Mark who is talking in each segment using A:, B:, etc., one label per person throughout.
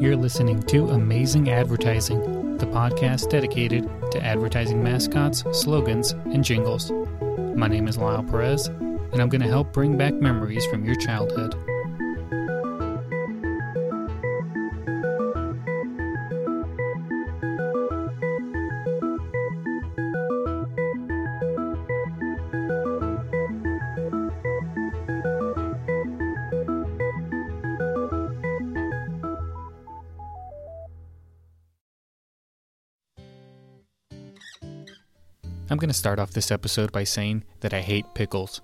A: You're listening to Amazing Advertising, the podcast dedicated to advertising mascots, slogans, and jingles. My name is Lyle Perez, and I'm going to help bring back memories from your childhood. Going to start off this episode by saying that I hate pickles.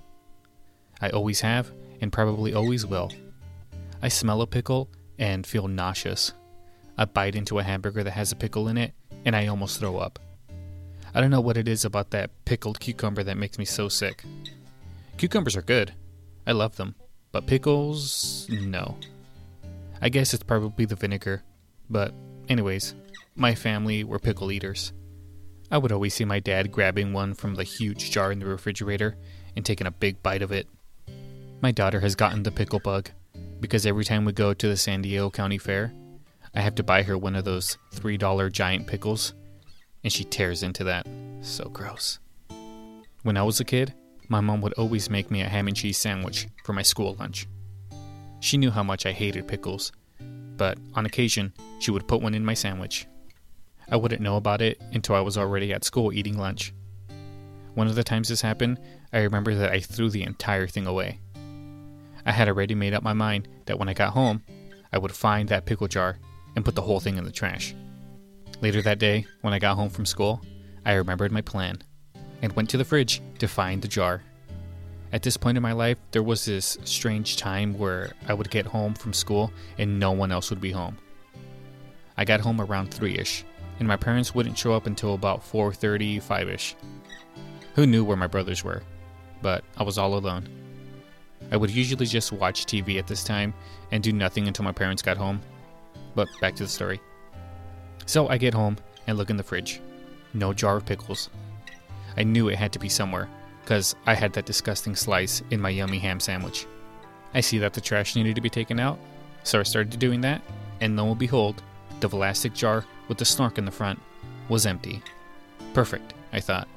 A: I always have, and probably always will. I smell a pickle and feel nauseous. I bite into a hamburger that has a pickle in it, and I almost throw up. I don't know what it is about that pickled cucumber that makes me so sick. Cucumbers are good. I love them. But pickles, no. I guess it's probably the vinegar. But, anyways, my family were pickle eaters. I would always see my dad grabbing one from the huge jar in the refrigerator and taking a big bite of it. My daughter has gotten the pickle bug because every time we go to the San Diego County Fair, I have to buy her one of those $3 giant pickles, and she tears into that. So gross. When I was a kid, my mom would always make me a ham and cheese sandwich for my school lunch. She knew how much I hated pickles, but on occasion, she would put one in my sandwich. I wouldn't know about it until I was already at school eating lunch. One of the times this happened, I remember that I threw the entire thing away. I had already made up my mind that when I got home, I would find that pickle jar and put the whole thing in the trash. Later that day, when I got home from school, I remembered my plan and went to the fridge to find the jar. At this point in my life, there was this strange time where I would get home from school and no one else would be home. I got home around 3ish and my parents wouldn't show up until about 4:30, 5ish. Who knew where my brothers were? But I was all alone. I would usually just watch TV at this time and do nothing until my parents got home. But back to the story. So I get home and look in the fridge. No jar of pickles. I knew it had to be somewhere, because I had that disgusting slice in my yummy ham sandwich. I see that the trash needed to be taken out, so I started doing that, and lo and behold, the Vlasic jar with the snork in the front was empty. Perfect, I thought.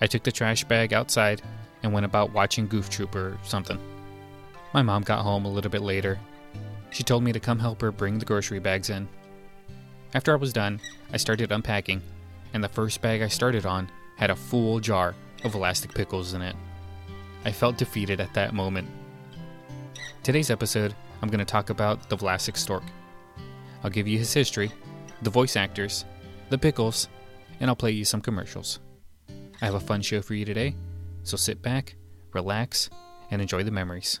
A: I took the trash bag outside and went about watching Goof Trooper or something. My mom got home a little bit later. She told me to come help her bring the grocery bags in. After I was done, I started unpacking, and the first bag I started on had a full jar of Vlasic pickles in it. I felt defeated at that moment. Today's episode, I'm going to talk about the Vlasic stork. I'll give you his history, the voice actors, the pickles, and I'll play you some commercials. I have a fun show for you today, so sit back, relax, and enjoy the memories.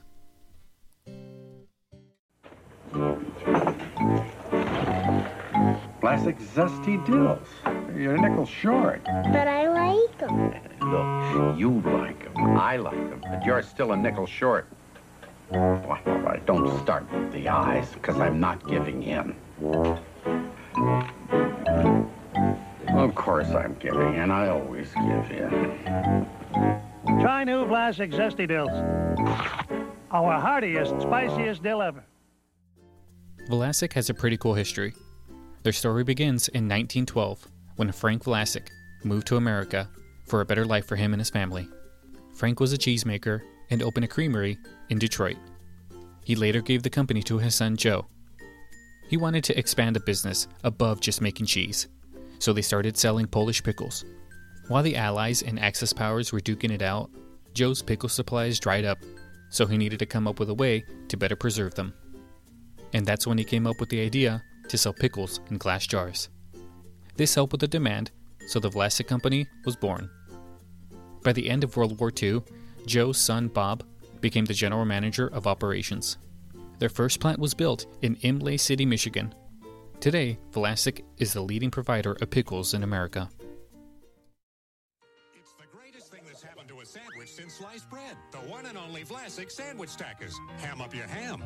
B: Vlasic zesty dills. You're a nickel short.
C: But I like them.
B: Look, you like them. I like them. But you're still a nickel short. Why, all right, don't start with the eyes, because I'm not giving in. Course I'm giving in. I always give in.
D: Try new Vlasic Zesty Dills. Our heartiest, spiciest dill ever.
A: Vlasic has a pretty cool history. Their story begins in 1912 when Frank Vlasic moved to America for a better life for him and his family. Frank was a cheesemaker and opened a creamery in Detroit. He later gave the company to his son Joe. He wanted to expand the business above just making cheese, so they started selling Polish pickles. While the Allies and Axis powers were duking it out, Joe's pickle supplies dried up, so he needed to come up with a way to better preserve them. And that's when he came up with the idea to sell pickles in glass jars. This helped with the demand, so the Vlasic Company was born. By the end of World War II, Joe's son Bob became the general manager of operations. Their first plant was built in Imlay City, Michigan. Today, Vlasic is the leading provider of pickles in America.
E: It's the greatest thing that's happened to a sandwich since sliced bread. The one and only Vlasic Sandwich Stackers. Ham up your ham.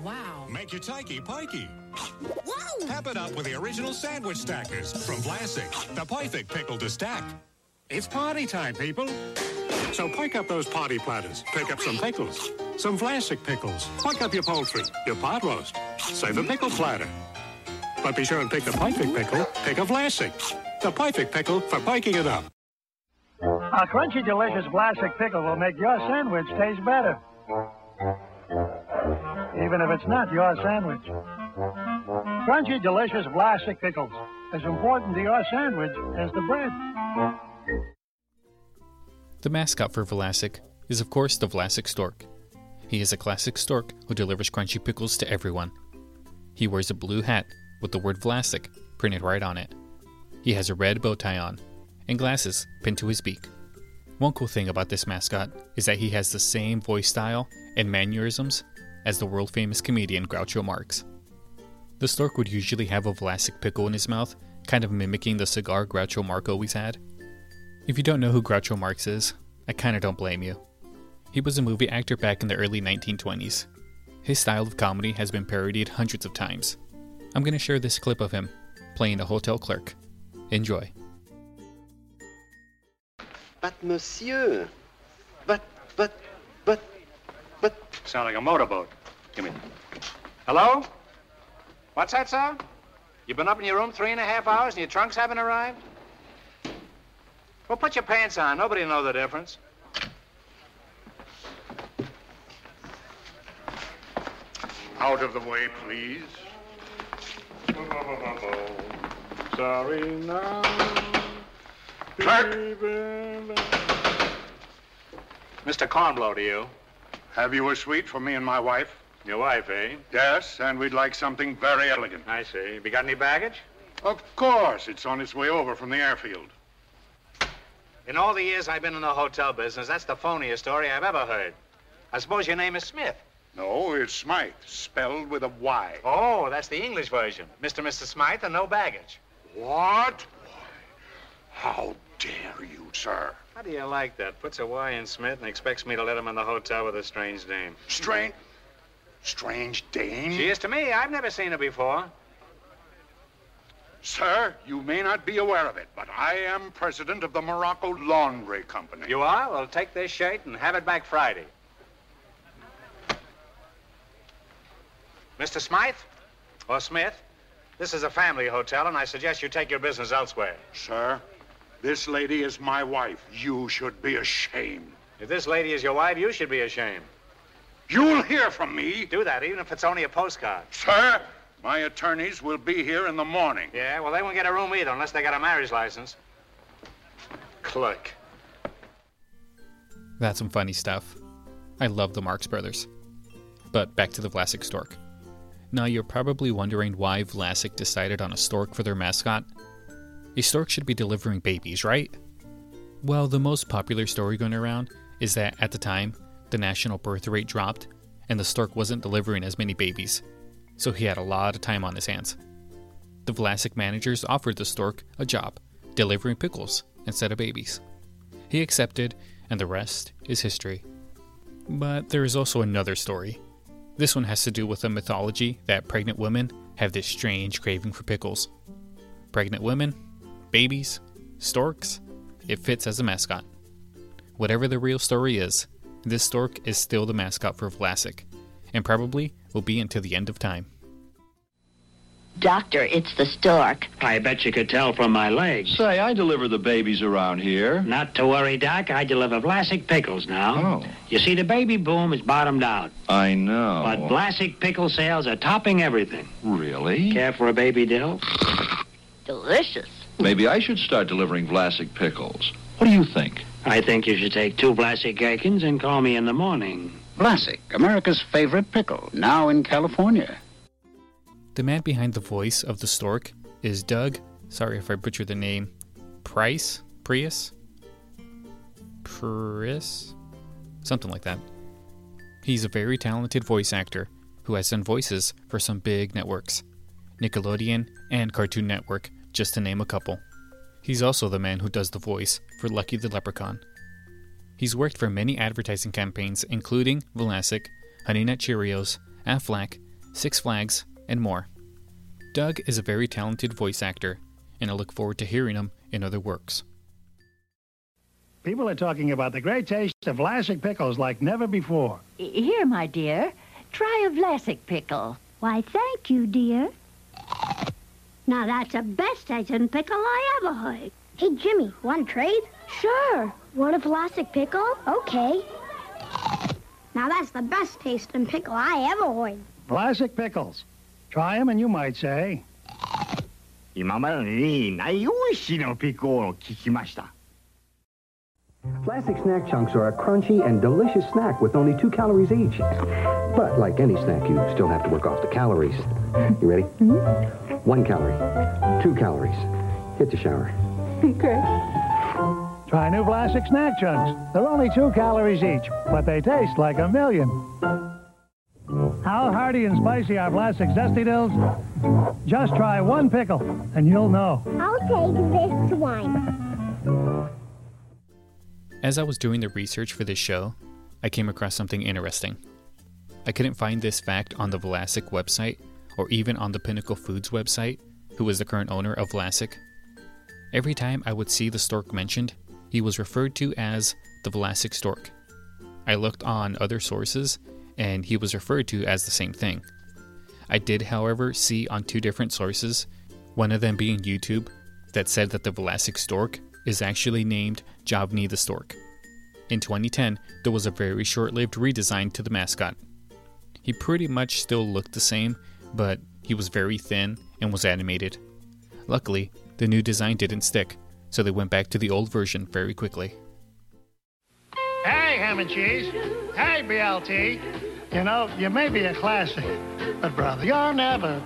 F: Wow.
E: Make your tikey pikey.
F: Whoa!
E: Pep it up with the original Sandwich Stackers from Vlasic. The perfect pickle to stack. It's party time, people. So pick up those party platters. Pick up some pickles. Some Vlasic pickles. Pick up your poultry, your pot roast. Save a pickle platter. But be sure and pick the perfect pickle. Pick a Vlasic. The perfect pickle for piking it up.
D: A crunchy, delicious Vlasic pickle will make your sandwich taste better. Even if it's not your sandwich. Crunchy, delicious Vlasic pickles. As important to your sandwich as the bread.
A: The mascot for Vlasic is, of course, the Vlasic stork. He is a classic stork who delivers crunchy pickles to everyone. He wears a blue hat with the word Vlasic printed right on it. He has a red bow tie on and glasses pinned to his beak. One cool thing about this mascot is that he has the same voice style and mannerisms as the world famous comedian Groucho Marx. The stork would usually have a Vlasic pickle in his mouth, kind of mimicking the cigar Groucho Marx always had. If you don't know who Groucho Marx is, I kinda don't blame you. He was a movie actor back in the early 1920s. His style of comedy has been parodied hundreds of times. I'm gonna share this clip of him playing a hotel clerk. Enjoy.
F: But, monsieur, but, but, but, but.
G: Sound like a motorboat. Give me. Hello? What's that, sir? You've been up in your room three and a half hours and your trunks haven't arrived? Well, put your pants on. Nobody will know the difference.
E: Out of the way, please. Sorry now.
G: Clerk. Mr. Cornblow to you.
E: Have you a suite for me and my wife?
G: Your wife, eh?
E: Yes, and we'd like something very elegant.
G: I see. Have you got any baggage?
E: Of course, it's on its way over from the airfield.
G: In all the years I've been in the hotel business, that's the phoniest story I've ever heard. I suppose your name is Smith.
E: No, it's Smythe, spelled with a Y.
G: Oh, that's the English version. Mr. and Mrs. Smythe and no baggage.
E: What? How dare you, sir?
G: How do you like that? Puts a Y in Smith and expects me to let him in the hotel with a strange name.
E: Strange. Strange dame?
G: She is to me. I've never seen her before.
E: Sir, you may not be aware of it, but I am president of the Morocco Laundry Company.
G: You are? Well, take this shirt and have it back Friday. Mr. Smythe? Or Smith? This is a family hotel, and I suggest you take your business elsewhere.
E: Sir, this lady is my wife. You should be ashamed.
G: If this lady is your wife, you should be ashamed.
E: You'll hear from me.
G: Do that, even if it's only a postcard.
E: Sir, my attorneys will be here in the morning.
G: Yeah, well, they won't get a room either unless they got a marriage license. Clerk.
A: That's some funny stuff. I love the Marx Brothers. But back to the Vlasic stork. Now you're probably wondering why Vlasic decided on a stork for their mascot. A stork should be delivering babies, right? Well, the most popular story going around is that at the time, the national birth rate dropped and the stork wasn't delivering as many babies, so he had a lot of time on his hands. The Vlasic managers offered the stork a job, delivering pickles instead of babies. He accepted, and the rest is history. But there is also another story. This one has to do with a mythology that pregnant women have this strange craving for pickles. Pregnant women, babies, storks, it fits as a mascot. Whatever the real story is, this stork is still the mascot for Vlasic, and probably will be until the end of time.
C: Doctor, it's the stork.
H: I bet you could tell from my legs.
I: Say, I deliver the babies around here.
H: Not to worry, Doc. I deliver Vlasic pickles now.
I: Oh.
H: You see, the baby boom is bottomed out.
I: I know.
H: But Vlasic pickle sales are topping everything.
I: Really?
H: Care for a baby dill?
C: Delicious.
I: Maybe I should start delivering Vlasic pickles. What do you think?
H: I think you should take two Vlasic gherkins and call me in the morning.
J: Vlasic, America's favorite pickle, now in California.
A: The man behind the voice of the stork is Doug, sorry if I butchered the name, Price? Prius? Prius? Something like that. He's a very talented voice actor who has done voices for some big networks Nickelodeon and Cartoon Network, just to name a couple. He's also the man who does the voice for Lucky the Leprechaun. He's worked for many advertising campaigns, including Vlasic, Honey Nut Cheerios, Aflac, Six Flags, and more. Doug is a very talented voice actor, and I look forward to hearing him in other works.
D: People are talking about the great taste of Vlasic pickles like never before.
K: Here, my dear, try a Vlasic pickle.
L: Why, thank you, dear. Now, that's the best tasting pickle I ever heard.
M: Hey, Jimmy, want to trade?
L: Sure.
M: Want a Vlasic pickle? Okay. Now, that's the best tasting pickle I ever heard.
D: Vlasic pickles. Try them and you might say.
N: Vlasic snack chunks are a crunchy and delicious snack with only two calories each. But like any snack, you still have to work off the calories. You ready? Mm -hmm. One calorie, two calories. Hit the shower.
L: Okay.
D: Try new Vlasic snack chunks. They're only two calories each, but they taste like a million. How hearty and spicy are Vlasic Zesty Dills? Just try one pickle, and you'll know.
M: I'll take this one.
A: As I was doing the research for this show, I came across something interesting. I couldn't find this fact on the Vlasic website or even on the Pinnacle Foods website, who is the current owner of Vlasic. Every time I would see the stork mentioned, he was referred to as the Vlasic stork. I looked on other sources, and he was referred to as the same thing. I did, however, see on two different sources, one of them being YouTube, that said that the Vlasic stork is actually named Javni the stork. In 2010, there was a very short lived redesign to the mascot. He pretty much still looked the same, but he was very thin and was animated. Luckily, the new design didn't stick, so they went back to the old version very quickly.
D: Ham and cheese. Hey, BLT. You know, you may be a classic, but brother, you're never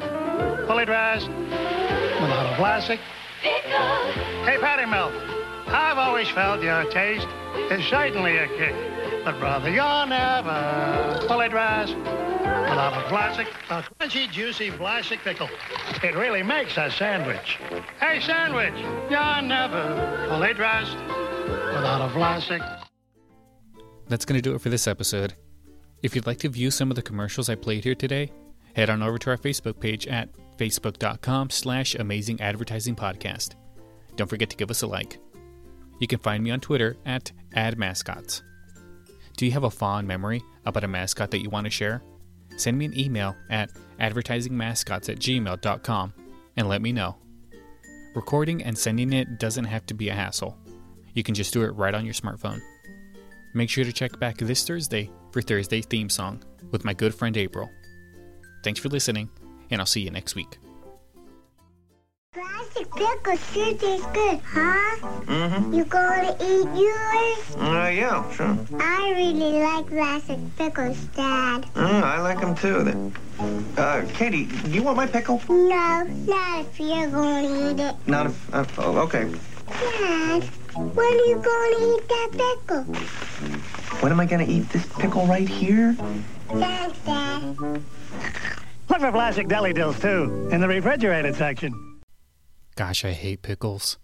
D: fully dressed without a Vlasic. Pickle. Hey, Patty Milk. I've always felt your taste is certainly a kick, but brother, you're never fully dressed without a Vlasic, a crunchy, juicy Vlasic pickle. It really makes a sandwich. Hey, sandwich, you're never fully dressed without a Vlasic.
A: That's going to do it for this episode. If you'd like to view some of the commercials I played here today, head on over to our Facebook page at facebook.com slash amazing advertising podcast. Don't forget to give us a like. You can find me on Twitter at admascots. Do you have a fond memory about a mascot that you want to share? Send me an email at advertisingmascots at gmail.com and let me know. Recording and sending it doesn't have to be a hassle. You can just do it right on your smartphone. Make sure to check back this Thursday for Thursday's theme song with my good friend April. Thanks for listening, and I'll see you next week.
M: Vlasic pickles sure taste good, huh?
O: Mm-hmm.
M: You gonna eat yours?
O: Uh, yeah, sure.
M: I really like Vlasic pickles, Dad.
O: Mm, I like them too. Then, uh, Katie, do you want my pickle?
M: No, not if you're gonna eat it.
O: Not if. Uh, oh, okay.
M: Dad, when are you gonna eat that pickle?
O: When am I gonna eat this pickle right here?
M: Thanks, Dad.
D: Look for Vlasic Deli Dills, too, in the refrigerated section.
A: Gosh, I hate pickles.